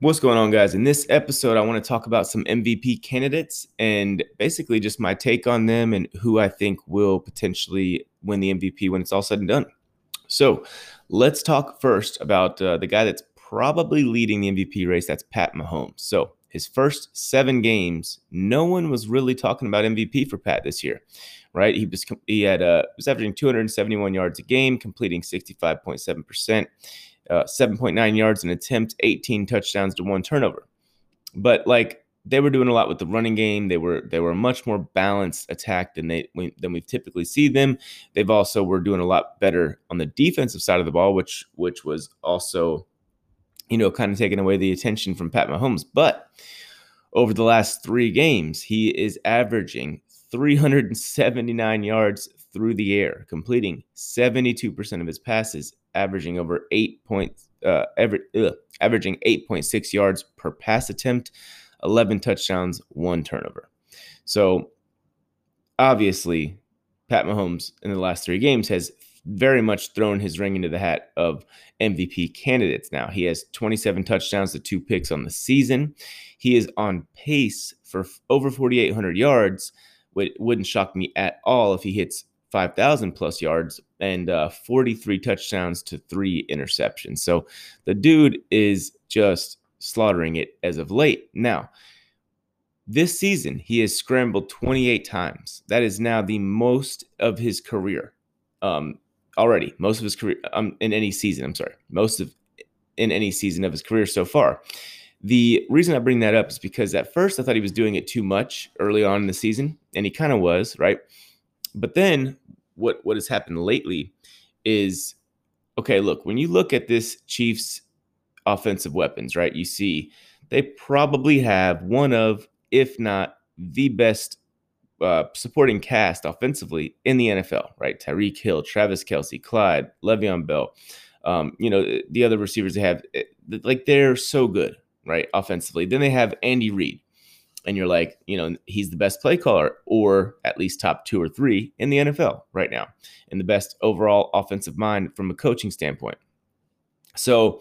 What's going on, guys? In this episode, I want to talk about some MVP candidates and basically just my take on them and who I think will potentially win the MVP when it's all said and done. So, let's talk first about uh, the guy that's probably leading the MVP race. That's Pat Mahomes. So, his first seven games, no one was really talking about MVP for Pat this year, right? He was he had uh, was averaging 271 yards a game, completing 65.7 percent uh, 7.9 yards an attempt, 18 touchdowns to one turnover. But like they were doing a lot with the running game. They were they were a much more balanced attack than they than we typically see them. They've also were doing a lot better on the defensive side of the ball, which which was also, you know, kind of taking away the attention from Pat Mahomes. But over the last three games, he is averaging 379 yards through the air, completing 72% of his passes, averaging over eight points, uh, ugh, averaging 8.6 yards per pass attempt, 11 touchdowns, one turnover. So obviously, Pat Mahomes in the last three games has very much thrown his ring into the hat of MVP candidates now. He has 27 touchdowns to two picks on the season. He is on pace for over 4,800 yards. It wouldn't shock me at all if he hits 5,000 plus yards and uh, 43 touchdowns to three interceptions. So the dude is just slaughtering it as of late. Now, this season, he has scrambled 28 times. That is now the most of his career um, already. Most of his career um, in any season. I'm sorry. Most of in any season of his career so far. The reason I bring that up is because at first I thought he was doing it too much early on in the season, and he kind of was, right? But then what what has happened lately is okay, look, when you look at this Chiefs offensive weapons, right? You see they probably have one of, if not the best uh, supporting cast offensively in the NFL, right? Tyreek Hill, Travis Kelce, Clyde, Le'Veon Bell. Um, you know, the other receivers they have, eh, like they're so good, right? Offensively. Then they have Andy Reid, and you're like, you know, he's the best play caller, or at least top two or three in the NFL right now, and the best overall offensive mind from a coaching standpoint. So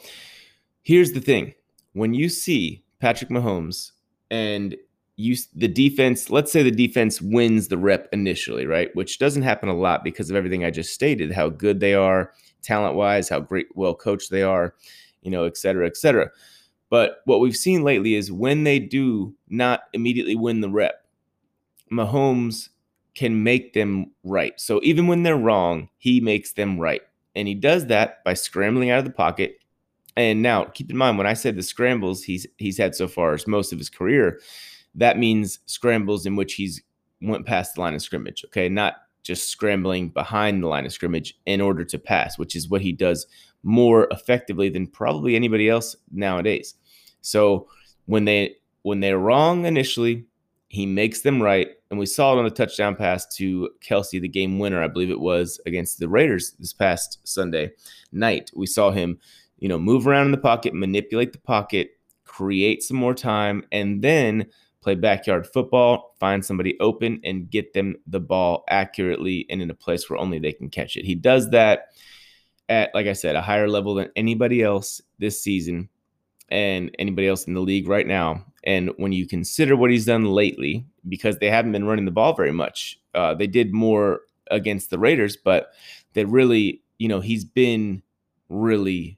here's the thing when you see Patrick Mahomes and you the defense, let's say the defense wins the rep initially, right? Which doesn't happen a lot because of everything I just stated, how good they are, talent wise, how great, well coached they are, you know, et cetera, et cetera. But what we've seen lately is when they do not immediately win the rep, Mahomes can make them right. So even when they're wrong, he makes them right. And he does that by scrambling out of the pocket. And now keep in mind when I said the scrambles he's he's had so far as most of his career, that means scrambles in which he's went past the line of scrimmage. Okay. Not just scrambling behind the line of scrimmage in order to pass, which is what he does more effectively than probably anybody else nowadays. So when they when they're wrong initially, he makes them right. And we saw it on the touchdown pass to Kelce, the game winner, I believe it was against the Raiders this past Sunday night. We saw him, you know, move around in the pocket, manipulate the pocket, create some more time, and then play backyard football, find somebody open, and get them the ball accurately and in a place where only they can catch it. He does that at, like I said, a higher level than anybody else this season and anybody else in the league right now. And when you consider what he's done lately, because they haven't been running the ball very much, uh, they did more against the Raiders, but they really, you know, he's been really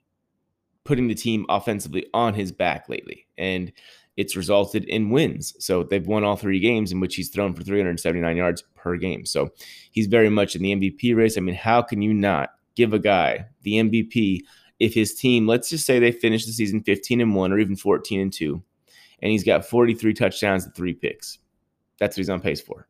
putting the team offensively on his back lately. And it's resulted in wins. So they've won all three games in which he's thrown for 379 yards per game. So he's very much in the MVP race. I mean, how can you not give a guy the MVP if his team, let's just say they finish the season 15 and 1 or even 14 and 2, and he's got 43 touchdowns and three picks. That's what he's on pace for.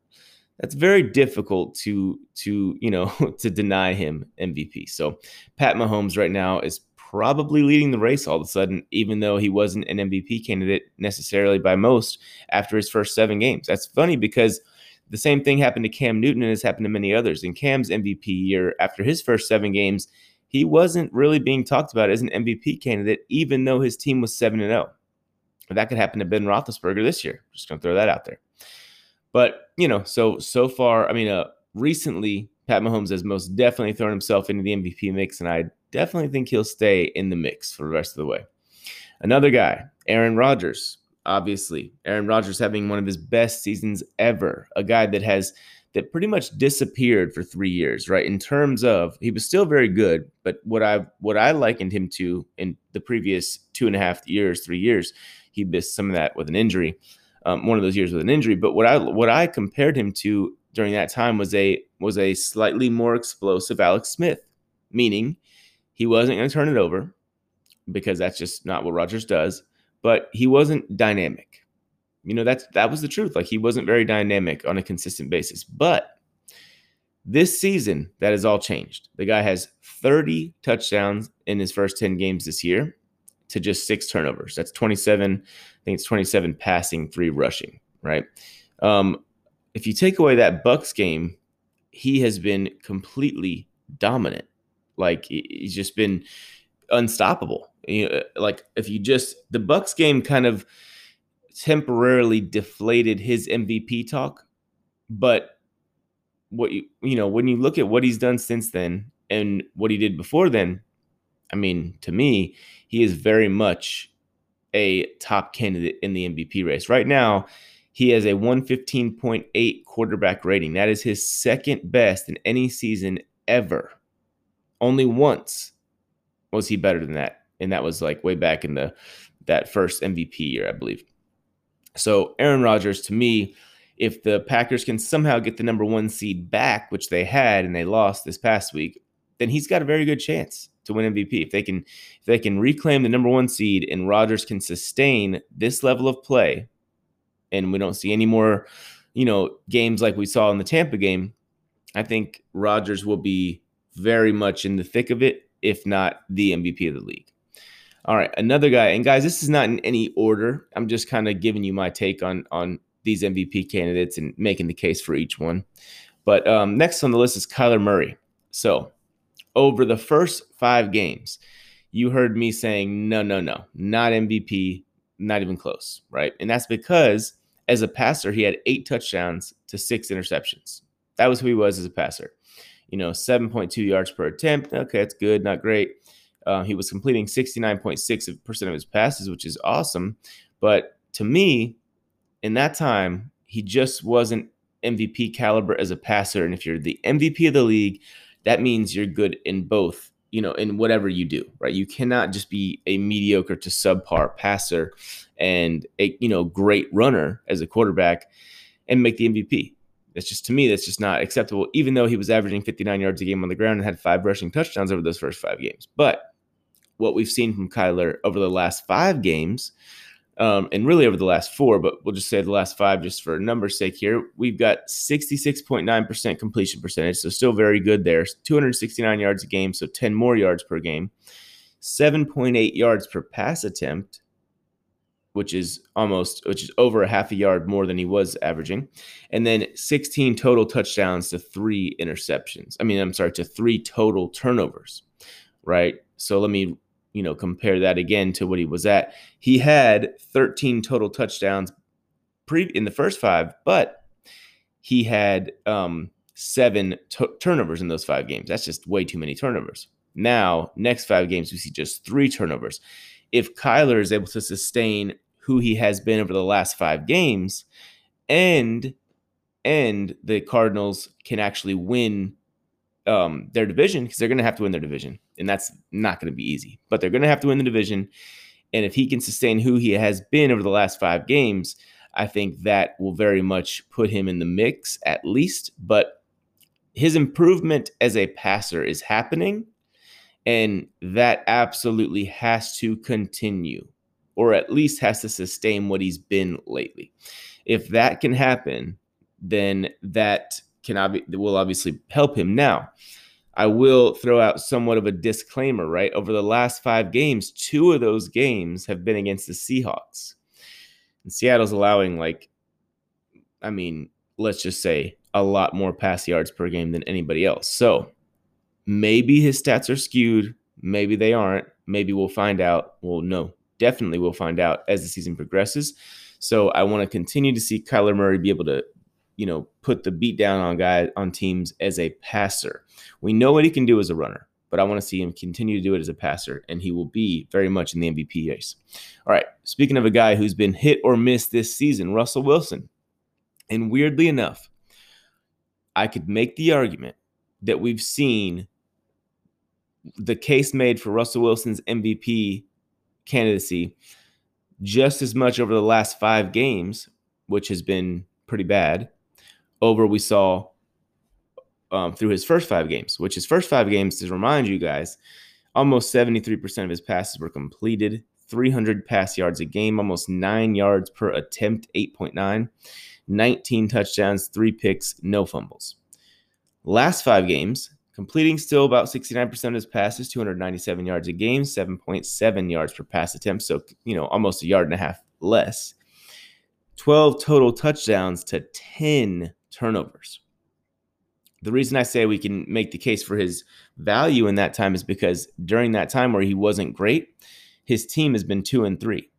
That's very difficult to to, you know, to deny him MVP. So Pat Mahomes right now is probably leading the race all of a sudden, even though he wasn't an MVP candidate necessarily by most after his first seven games. That's funny because the same thing happened to Cam Newton and has happened to many others. In Cam's MVP year, after his first seven games, he wasn't really being talked about as an MVP candidate, even though his team was 7 0. That could happen to Ben Roethlisberger this year. Just going to throw that out there. But, you know, so, so far, I mean, uh, recently, Pat Mahomes has most definitely thrown himself into the MVP mix, and I definitely think he'll stay in the mix for the rest of the way. Another guy, Aaron Rodgers. Obviously, Aaron Rodgers having one of his best seasons ever. A guy that has that pretty much disappeared for three years, right? In terms of he was still very good, but what I what I likened him to in the previous two and a half years, three years, he missed some of that with an injury, um, one of those years with an injury. But what I what I compared him to during that time was a was a slightly more explosive Alex Smith, meaning he wasn't going to turn it over because that's just not what Rodgers does. But he wasn't dynamic. You know, that's that was the truth. Like he wasn't very dynamic on a consistent basis. But this season, that has all changed. The guy has 30 touchdowns in his first 10 games this year to just six turnovers. That's 27. I think it's 27 passing, three rushing, right? Um, if you take away that Bucks game, he has been completely dominant. Like he's just been unstoppable. You know, like if you just the Bucks game kind of temporarily deflated his MVP talk, but what you you know when you look at what he's done since then and what he did before then, I mean, to me, he is very much a top candidate in the MVP race right now. He has a 115.8 quarterback rating. That is his second best in any season ever. Only once was he better than that, and that was like way back in the that first MVP year, I believe. So Aaron Rodgers, to me, if the Packers can somehow get the number one seed back, which they had and they lost this past week, then he's got a very good chance to win MVP. If they can, if they can reclaim the number one seed and Rodgers can sustain this level of play, and we don't see any more, you know, games like we saw in the Tampa game, I think Rodgers will be very much in the thick of it, if not the MVP of the league. All right, another guy, and guys, this is not in any order. I'm just kind of giving you my take on on these MVP candidates and making the case for each one. But um, next on the list is Kyler Murray. So over the first five games, you heard me saying no, no, no, not MVP, not even close, right? And that's because as a passer, he had eight touchdowns to six interceptions. That was who he was as a passer. You know, 7.2 yards per attempt. Okay, that's good, not great. Uh, he was completing 69.6% of his passes, which is awesome. But to me, in that time, he just wasn't MVP caliber as a passer. And if you're the MVP of the league, that means you're good in both you know, in whatever you do, right? You cannot just be a mediocre to subpar passer and a, you know, great runner as a quarterback and make the MVP. That's just to me, that's just not acceptable, even though he was averaging 59 yards a game on the ground and had five rushing touchdowns over those first five games. But what we've seen from Kyler over the last five games um, and really over the last four, but we'll just say the last five just for numbers' sake here. We've got 66.9% completion percentage, so still very good there. 269 yards a game, so 10 more yards per game. 7.8 yards per pass attempt, which is almost, which is over a half a yard more than he was averaging. And then 16 total touchdowns to three interceptions. I mean, I'm sorry, to three total turnovers, right? So let me you know, compare that again to what he was at. He had 13 total touchdowns pre in the first five, but he had um, seven t- turnovers in those five games. That's just way too many turnovers. Now, next five games, we see just three turnovers. If Kyler is able to sustain who he has been over the last five games, and and the Cardinals can actually win um, their division because they're going to have to win their division, and that's not going to be easy. But they're going to have to win the division, and if he can sustain who he has been over the last five games, I think that will very much put him in the mix at least. But his improvement as a passer is happening, and that absolutely has to continue, or at least has to sustain what he's been lately. If that can happen, then that can ob- will obviously help him. Now, I will throw out somewhat of a disclaimer, right? Over the last five games, two of those games have been against the Seahawks. And Seattle's allowing, like, I mean, let's just say a lot more pass yards per game than anybody else. So maybe his stats are skewed. Maybe they aren't. Maybe we'll find out. Well, no, definitely we'll find out as the season progresses. So I want to continue to see Kyler Murray be able to you know, put the beat down on guys on teams as a passer. We know what he can do as a runner. but I want to see him continue to do it as a passer, and he will be very much in the MVP race. All right. Speaking of a guy who's been hit or miss this season, Russell Wilson. And weirdly enough, I could make the argument that we've seen the case made for Russell Wilson's MVP candidacy just as much over the last five games, which has been pretty bad, over we saw um, through his first five games, which his first five games, to remind you guys, almost 73% of his passes were completed, 300 pass yards a game, almost nine yards per attempt, 8.9, 19 touchdowns, three picks, no fumbles. Last five games, completing still about 69% of his passes, 297 yards a game, 7.7 yards per pass attempt. So, you know, almost a yard and a half less. 12 total touchdowns to 10 turnovers. The reason I say we can make the case for his value in that time is because during that time where he wasn't great, his team has been two and three.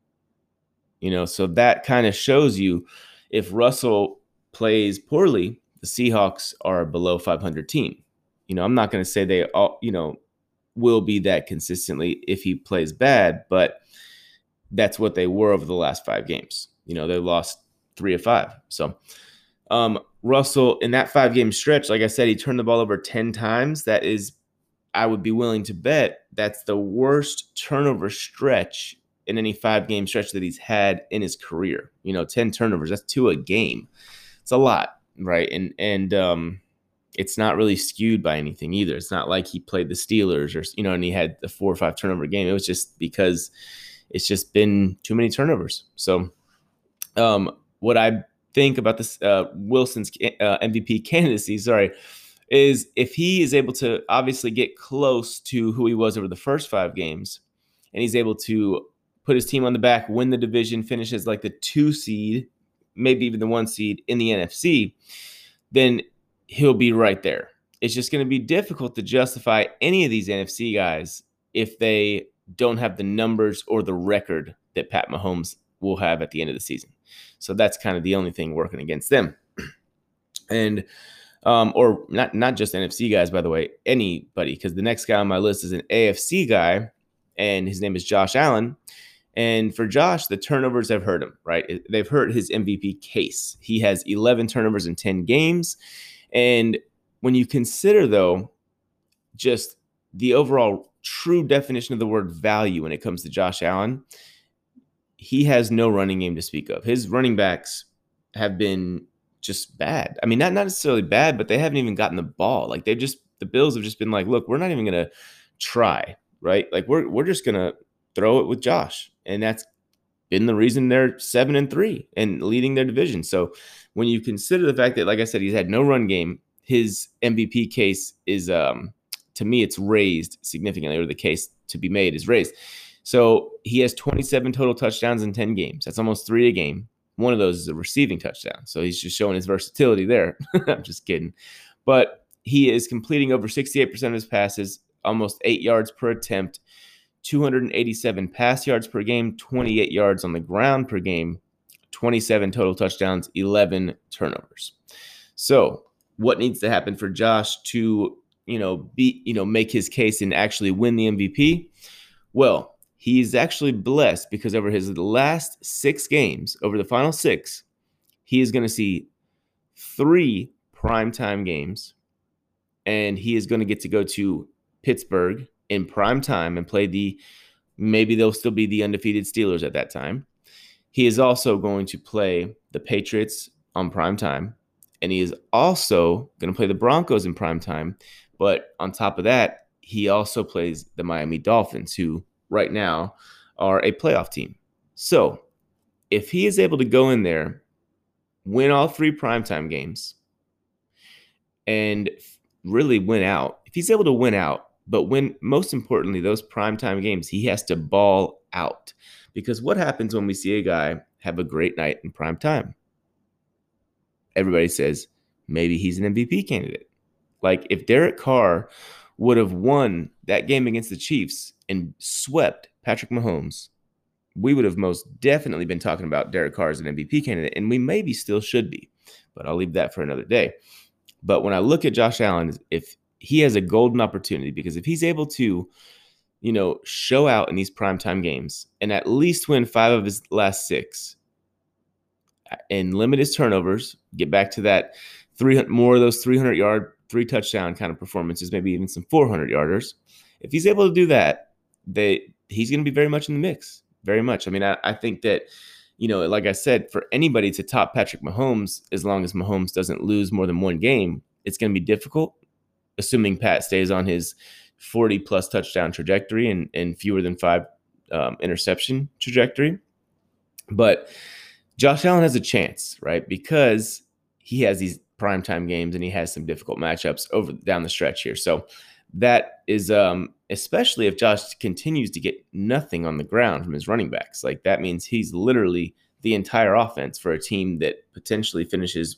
You know, so that kind of shows you if Russell plays poorly, the Seahawks are a below 500 team. You know, I'm not going to say they all, you know, will be that consistently if he plays bad, but that's what they were over the last five games. You know, they lost three of five. So, um, Russell in that five game stretch, like I said, he turned the ball over 10 times. That is, I would be willing to bet that's the worst turnover stretch in any five game stretch that he's had in his career. You know, 10 turnovers, that's two a game. It's a lot, right? And, and, um, it's not really skewed by anything either. It's not like he played the Steelers or, you know, and he had a four or five turnover game. It was just because it's just been too many turnovers. So, um, what I think about this uh, Wilson's uh, MVP candidacy, sorry, is if he is able to obviously get close to who he was over the first five games, and he's able to put his team on the back, win the division, finishes like the two seed, maybe even the one seed in the NFC, then he'll be right there. It's just going to be difficult to justify any of these NFC guys if they don't have the numbers or the record that Pat Mahomes will have at the end of the season. So that's kind of the only thing working against them. and um, or not not just NFC guys, by the way, anybody, because the next guy on my list is an AFC guy, and his name is Josh Allen. And for Josh, the turnovers have hurt him, right? They've hurt his MVP case. He has 11 turnovers in 10 games. And when you consider, though, just the overall true definition of the word value when it comes to Josh Allen, he has no running game to speak of. His running backs have been just bad. I mean, not not necessarily bad, but they haven't even gotten the ball. Like they've just the Bills have just been like, look, we're not even gonna try, right? Like we're we're just gonna throw it with Josh, and that's been the reason they're seven and three and leading their division. So when you consider the fact that, like I said, he's had no run game, his MVP case is um to me it's raised significantly, or the case to be made is raised. So he has 27 total touchdowns in 10 games. That's almost three a game. One of those is a receiving touchdown. So he's just showing his versatility there. I'm just kidding. But he is completing over 68% of his passes, almost eight yards per attempt, 287 pass yards per game, 28 yards on the ground per game, 27 total touchdowns, 11 turnovers. So, what needs to happen for Josh to, you know, be, you know, make his case and actually win the MVP? Well, he's actually blessed because over his last six games, over the final six, he is going to see three primetime games, and he is going to get to go to Pittsburgh in prime time and play the maybe they'll still be the undefeated Steelers at that time. He is also going to play the Patriots on prime time, and he is also going to play the Broncos in prime time. But on top of that, he also plays the Miami Dolphins, who right now are a playoff team. So if he is able to go in there, win all three primetime games, and really win out, if he's able to win out, but when most importantly, those primetime games, he has to ball out. Because what happens when we see a guy have a great night in prime time? Everybody says maybe he's an MVP candidate. Like if Derek Carr would have won that game against the Chiefs and swept Patrick Mahomes, we would have most definitely been talking about Derek Carr as an MVP candidate, and we maybe still should be, but I'll leave that for another day. But when I look at Josh Allen, if he has a golden opportunity because if he's able to, you know, show out in these primetime games and at least win five of his last six uh, and limit his turnovers, get back to that 300 more of those 300 yard, three touchdown kind of performances, maybe even some 400 yarders. If he's able to do that, they he's going to be very much in the mix. Very much. I mean, I, I think that you know, like I said, for anybody to top Patrick Mahomes, as long as Mahomes doesn't lose more than one game, it's going to be difficult, assuming Pat stays on his 40 plus touchdown trajectory and, and fewer than five um, interception trajectory. But Josh Allen has a chance, right? Because he has these primetime games and he has some difficult matchups over down the stretch here. So that is um, especially if Josh continues to get nothing on the ground from his running backs. Like that means he's literally the entire offense for a team that potentially finishes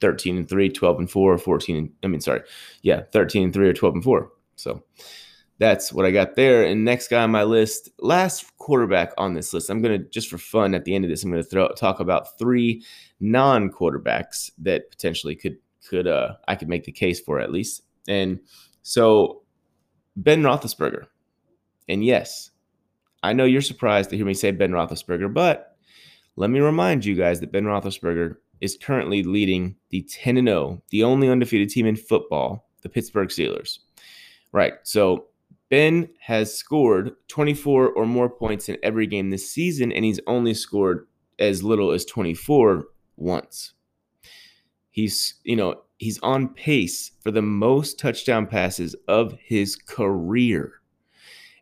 13 and 3, 12 and 4, 14 and I mean sorry. Yeah, 13 and 3 or 12 and 4. So that's what I got there. And next guy on my list, last quarterback on this list. I'm gonna just for fun at the end of this, I'm gonna throw talk about three non-quarterbacks that potentially could could uh I could make the case for at least. And so Ben Roethlisberger. And yes, I know you're surprised to hear me say Ben Roethlisberger, but let me remind you guys that Ben Roethlisberger is currently leading the 10 0, the only undefeated team in football, the Pittsburgh Steelers. Right. So Ben has scored 24 or more points in every game this season, and he's only scored as little as 24 once. He's, you know, he's on pace for the most touchdown passes of his career.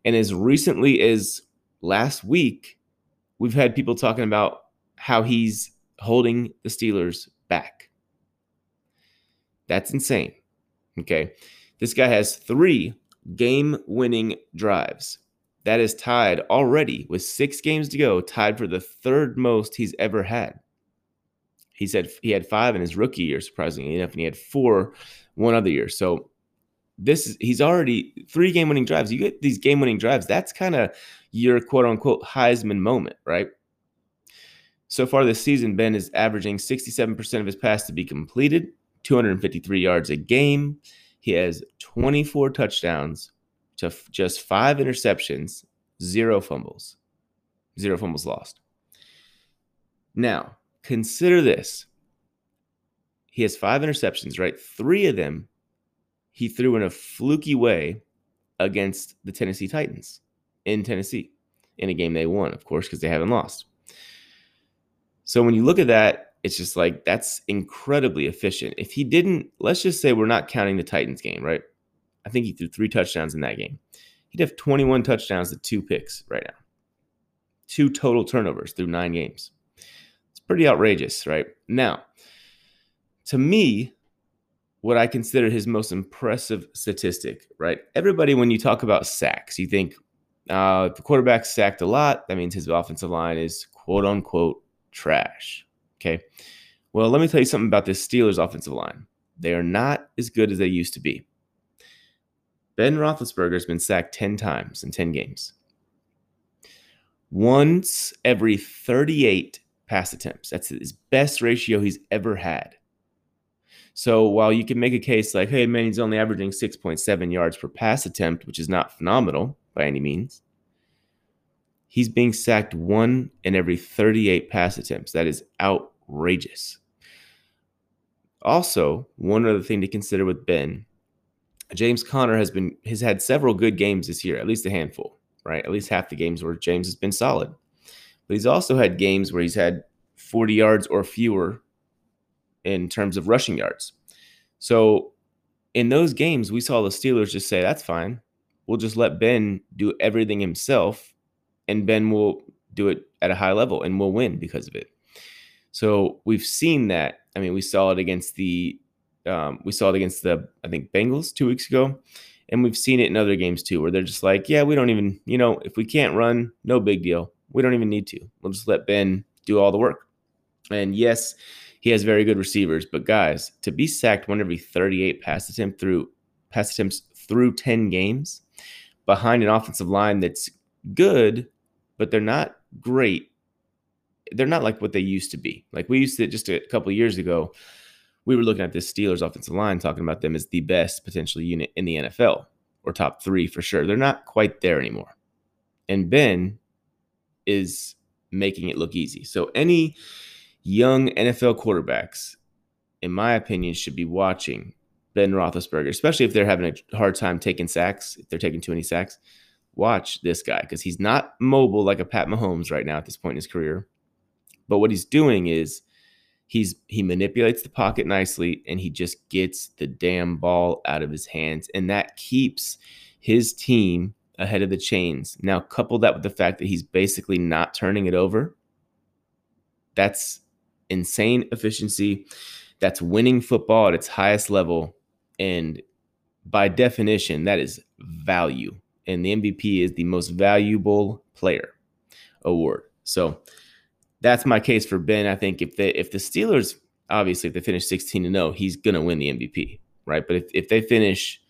And as recently as last week, we've had people talking about how he's holding the Steelers back. That's insane. Okay. This guy has three game winning drives. That is tied already with six games to go, tied for the third most he's ever had. He said he had five in his rookie year, surprisingly enough, and he had four one other year. So this is he's already three game winning drives. You get these game winning drives. That's kind of your quote unquote Heisman moment, right? So far this season, Ben is averaging 67% of his pass to be completed, 253 yards a game. He has 24 touchdowns to f- just five interceptions, zero fumbles, zero fumbles lost. Now, Consider this. He has five interceptions, right? Three of them he threw in a fluky way against the Tennessee Titans in Tennessee in a game they won, of course, because they haven't lost. So when you look at that, it's just like that's incredibly efficient. If he didn't, let's just say we're not counting the Titans game, right? I think he threw three touchdowns in that game. He'd have 21 touchdowns to two picks right now. Two total turnovers through nine games pretty outrageous, right? Now, to me, what I consider his most impressive statistic, right? Everybody, when you talk about sacks, you think uh, if the quarterback sacked a lot, that means his offensive line is quote unquote trash. Okay. Well, let me tell you something about this Steelers offensive line. They are not as good as they used to be. Ben Roethlisberger has been sacked 10 times in 10 games. Once every 38 pass attempts. That's his best ratio he's ever had. So while you can make a case like, hey, man, he's only averaging 6.7 yards per pass attempt, which is not phenomenal by any means, he's being sacked one in every 38 pass attempts. That is outrageous. Also, one other thing to consider with Ben, James Conner has been has had several good games this year, at least a handful, right? At least half the games where James has been solid. But he's also had games where he's had 40 yards or fewer in terms of rushing yards. So in those games, we saw the Steelers just say, that's fine. We'll just let Ben do everything himself, and Ben will do it at a high level and we'll win because of it. So we've seen that. I mean, we saw it against the um, we saw it against the I think Bengals two weeks ago, and we've seen it in other games too, where they're just like, yeah, we don't even, you know, if we can't run, no big deal. We don't even need to. We'll just let Ben do all the work. And yes, he has very good receivers, but guys, to be sacked one every 38 pass attempt through pass attempts through 10 games behind an offensive line that's good, but they're not great. They're not like what they used to be. Like we used to just a couple years ago, we were looking at this Steelers offensive line, talking about them as the best potential unit in the NFL or top three for sure. They're not quite there anymore. And Ben is making it look easy. So any young NFL quarterbacks, in my opinion, should be watching Ben Roethlisberger, especially if they're having a hard time taking sacks, if they're taking too many sacks. Watch this guy because he's not mobile like a Pat Mahomes right now at this point in his career. But what he's doing is he's he manipulates the pocket nicely and he just gets the damn ball out of his hands and that keeps his team ahead of the chains. Now couple that with the fact that he's basically not turning it over. That's insane efficiency. That's winning football at its highest level and by definition that is value. And the MVP is the most valuable player award. So that's my case for Ben. I think if they if the Steelers obviously if they finish 16 and 0, he's gonna win the MVP, right? But if, if they finish,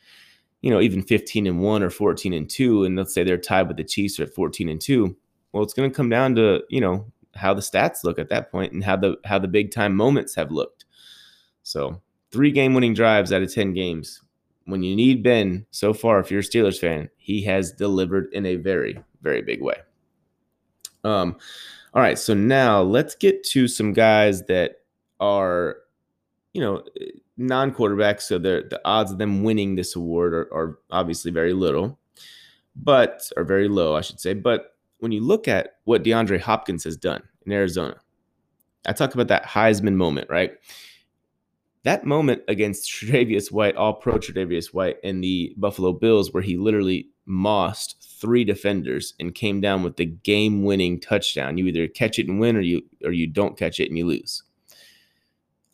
you know, even 15 and 1 or 14 and 2, and let's say they're tied with the Chiefs or at 14 and 2, well, it's gonna come down to, you know, how the stats look at that point and how the how the big time moments have looked. So three game winning drives out of 10 games. When you need Ben so far, if you're a Steelers fan, he has delivered in a very, very big way. Um, all right, so now let's get to some guys that are, you know, non quarterbacks. So the odds of them winning this award are, are obviously very little, but are very low, I should say. But when you look at what DeAndre Hopkins has done in Arizona, I talk about that Heisman moment, right? That moment against Tre'Davious White, all pro Tre'Davious White, and the Buffalo Bills, where he literally mossed three defenders and came down with the game-winning touchdown. You either catch it and win, or you or you don't catch it and you lose.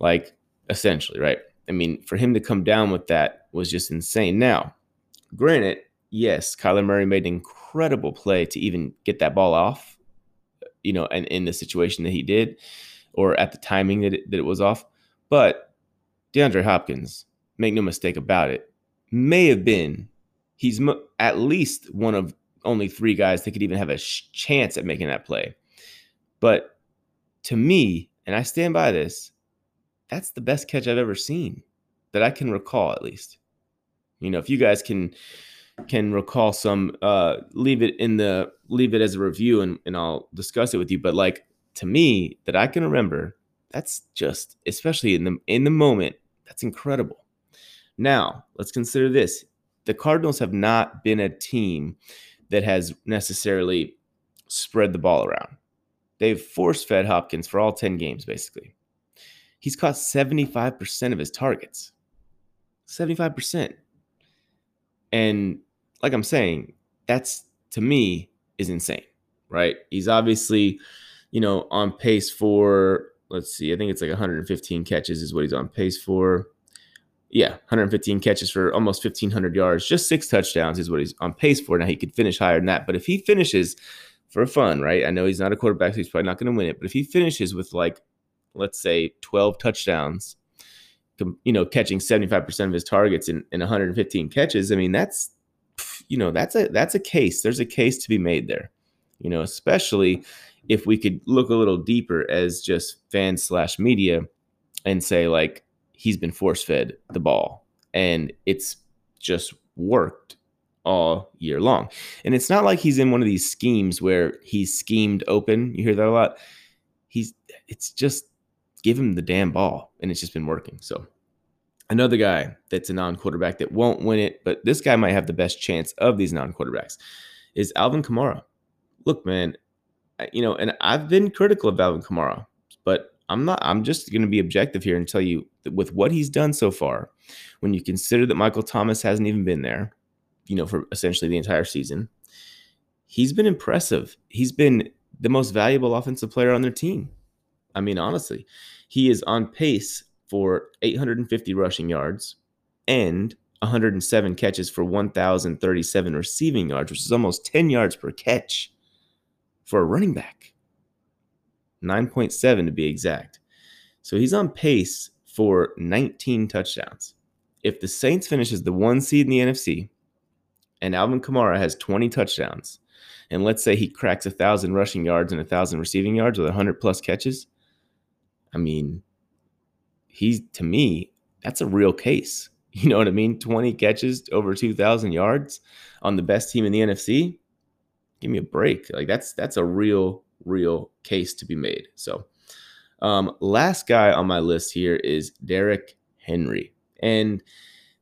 Like essentially, right? I mean, for him to come down with that was just insane. Now, granted, yes, Kyler Murray made an incredible play to even get that ball off, you know, and in the situation that he did, or at the timing that it, that it was off. But DeAndre Hopkins, make no mistake about it, may have been he's at least one of only three guys that could even have a sh- chance at making that play. But to me, and I stand by this, that's the best catch I've ever seen that I can recall, at least. You know, if you guys can can recall some, uh, leave it in the leave it as a review, and and I'll discuss it with you. But like to me, that I can remember, that's just especially in the in the moment, that's incredible. Now let's consider this: the Cardinals have not been a team that has necessarily spread the ball around. They've force fed Hopkins for all 10 games, basically. He's caught 75% of his targets. 75%. And like I'm saying, that's to me is insane, right? He's obviously, you know, on pace for, let's see, I think it's like 115 catches is what he's on pace for yeah, 115 catches for almost 1,500 yards, just six touchdowns is what he's on pace for. Now he could finish higher than that, but if he finishes for fun, right? I know he's not a quarterback, so he's probably not going to win it. But if he finishes with like, let's say, 12 touchdowns, you know, catching 75% of his targets in, in 115 catches, I mean, that's, you know, that's a that's a case. There's a case to be made there, you know, especially if we could look a little deeper as just fans slash media and say like he's been force fed the ball and it's just worked all year long. And it's not like he's in one of these schemes where he's schemed open. You hear that a lot. He's it's just give him the damn ball and it's just been working. So another guy that's a non-quarterback that won't win it, but this guy might have the best chance of these non-quarterbacks is Alvin Kamara. Look, man, you know, and I've been critical of Alvin Kamara, but I'm not, I'm just going to be objective here and tell you that with what he's done so far, when you consider that Michael Thomas hasn't even been there, you know, for essentially the entire season, he's been impressive. He's been the most valuable offensive player on their team. I mean, honestly, he is on pace for 850 rushing yards and 107 catches for 1,037 receiving yards, which is almost 10 yards per catch for a running back. 9.7 to be exact. So he's on pace for 19 touchdowns. If the Saints finishes the one seed in the NFC and Alvin Kamara has 20 touchdowns, and let's say he cracks a thousand rushing yards and a thousand receiving yards with 100 plus catches, I mean, he's to me, that's a real case. You know what I mean? 20 catches over 2,000 yards on the best team in the NFC. Give me a break. Like that's that's a real real case to be made. So, um, last guy on my list here is Derrick Henry, and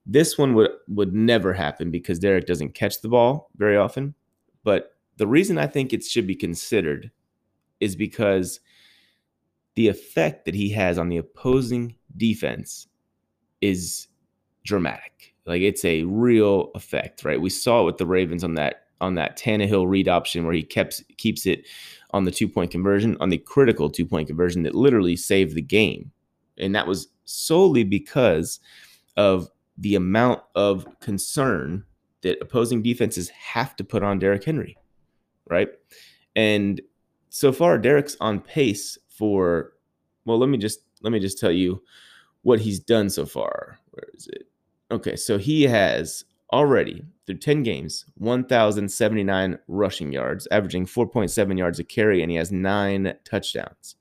this one would would never happen because Derrick doesn't catch the ball very often. But the reason I think it should be considered is because the effect that he has on the opposing defense is dramatic. Like it's a real effect, right? We saw it with the Ravens on that on that Tannehill read option where he kept keeps it on the two point conversion, on the critical two point conversion that literally saved the game, and that was solely because of the amount of concern that opposing defenses have to put on Derrick Henry, right? And so far, Derrick's on pace for. Well, let me just let me just tell you what he's done so far. Where is it? Okay, so he has already through 10 games 1079 rushing yards averaging 4.7 yards a carry and he has nine touchdowns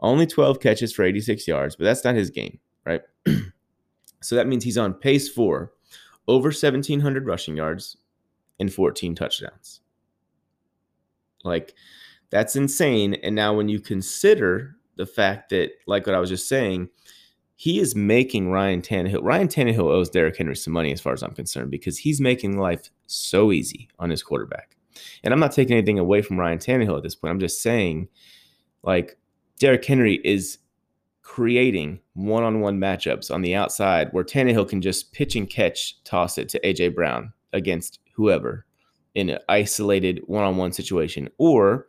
only 12 catches for 86 yards but that's not his game right so that means he's on pace for over 1700 rushing yards and 14 touchdowns like that's insane and now when you consider the fact that like what i was just saying he is making Ryan Tannehill. Ryan Tannehill owes Derrick Henry some money, as far as I'm concerned, because he's making life so easy on his quarterback. And I'm not taking anything away from Ryan Tannehill at this point. I'm just saying, like, Derrick Henry is creating one on one matchups on the outside where Tannehill can just pitch and catch, toss it to A.J. Brown against whoever in an isolated one on one situation. Or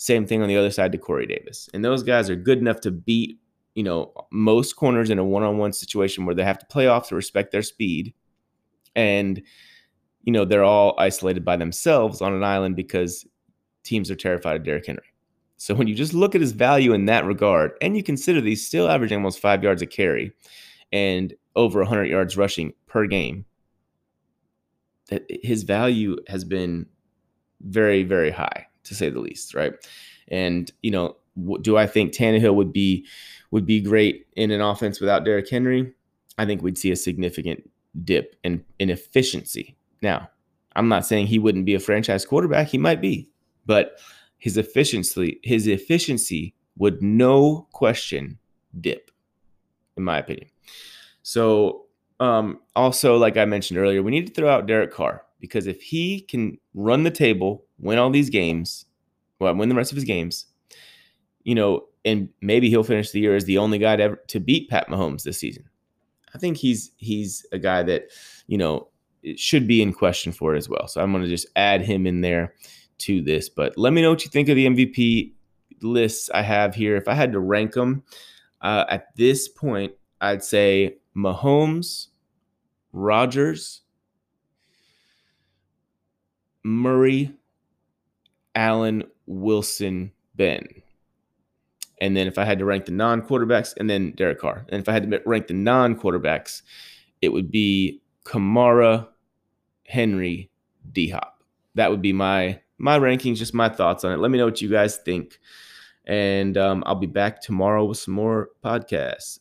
same thing on the other side to Corey Davis. And those guys are good enough to beat you know, most corners in a one-on-one situation where they have to play off to respect their speed, and you know they're all isolated by themselves on an island because teams are terrified of Derrick Henry. So when you just look at his value in that regard, and you consider these still averaging almost five yards a carry and over 100 yards rushing per game, that his value has been very, very high to say the least, right? And you know, do I think Tannehill would be would be great in an offense without Derrick Henry, I think we'd see a significant dip in, in efficiency. Now, I'm not saying he wouldn't be a franchise quarterback. He might be, but his efficiency, his efficiency would no question dip, in my opinion. So, um, also, like I mentioned earlier, we need to throw out Derek Carr because if he can run the table, win all these games, well, win the rest of his games, you know, and maybe he'll finish the year as the only guy to ever to beat Pat Mahomes this season. I think he's he's a guy that you know should be in question for it as well. So I'm going to just add him in there to this. But let me know what you think of the MVP lists I have here. If I had to rank them uh, at this point, I'd say Mahomes, Rodgers, Murray, Allen, Wilson, Ben. And then if I had to rank the non quarterbacks, and then Derek Carr. And if I had to rank the non quarterbacks, it would be Kamara, Henry, D Hop. That would be my my rankings, just my thoughts on it. Let me know what you guys think. And um, I'll be back tomorrow with some more podcasts.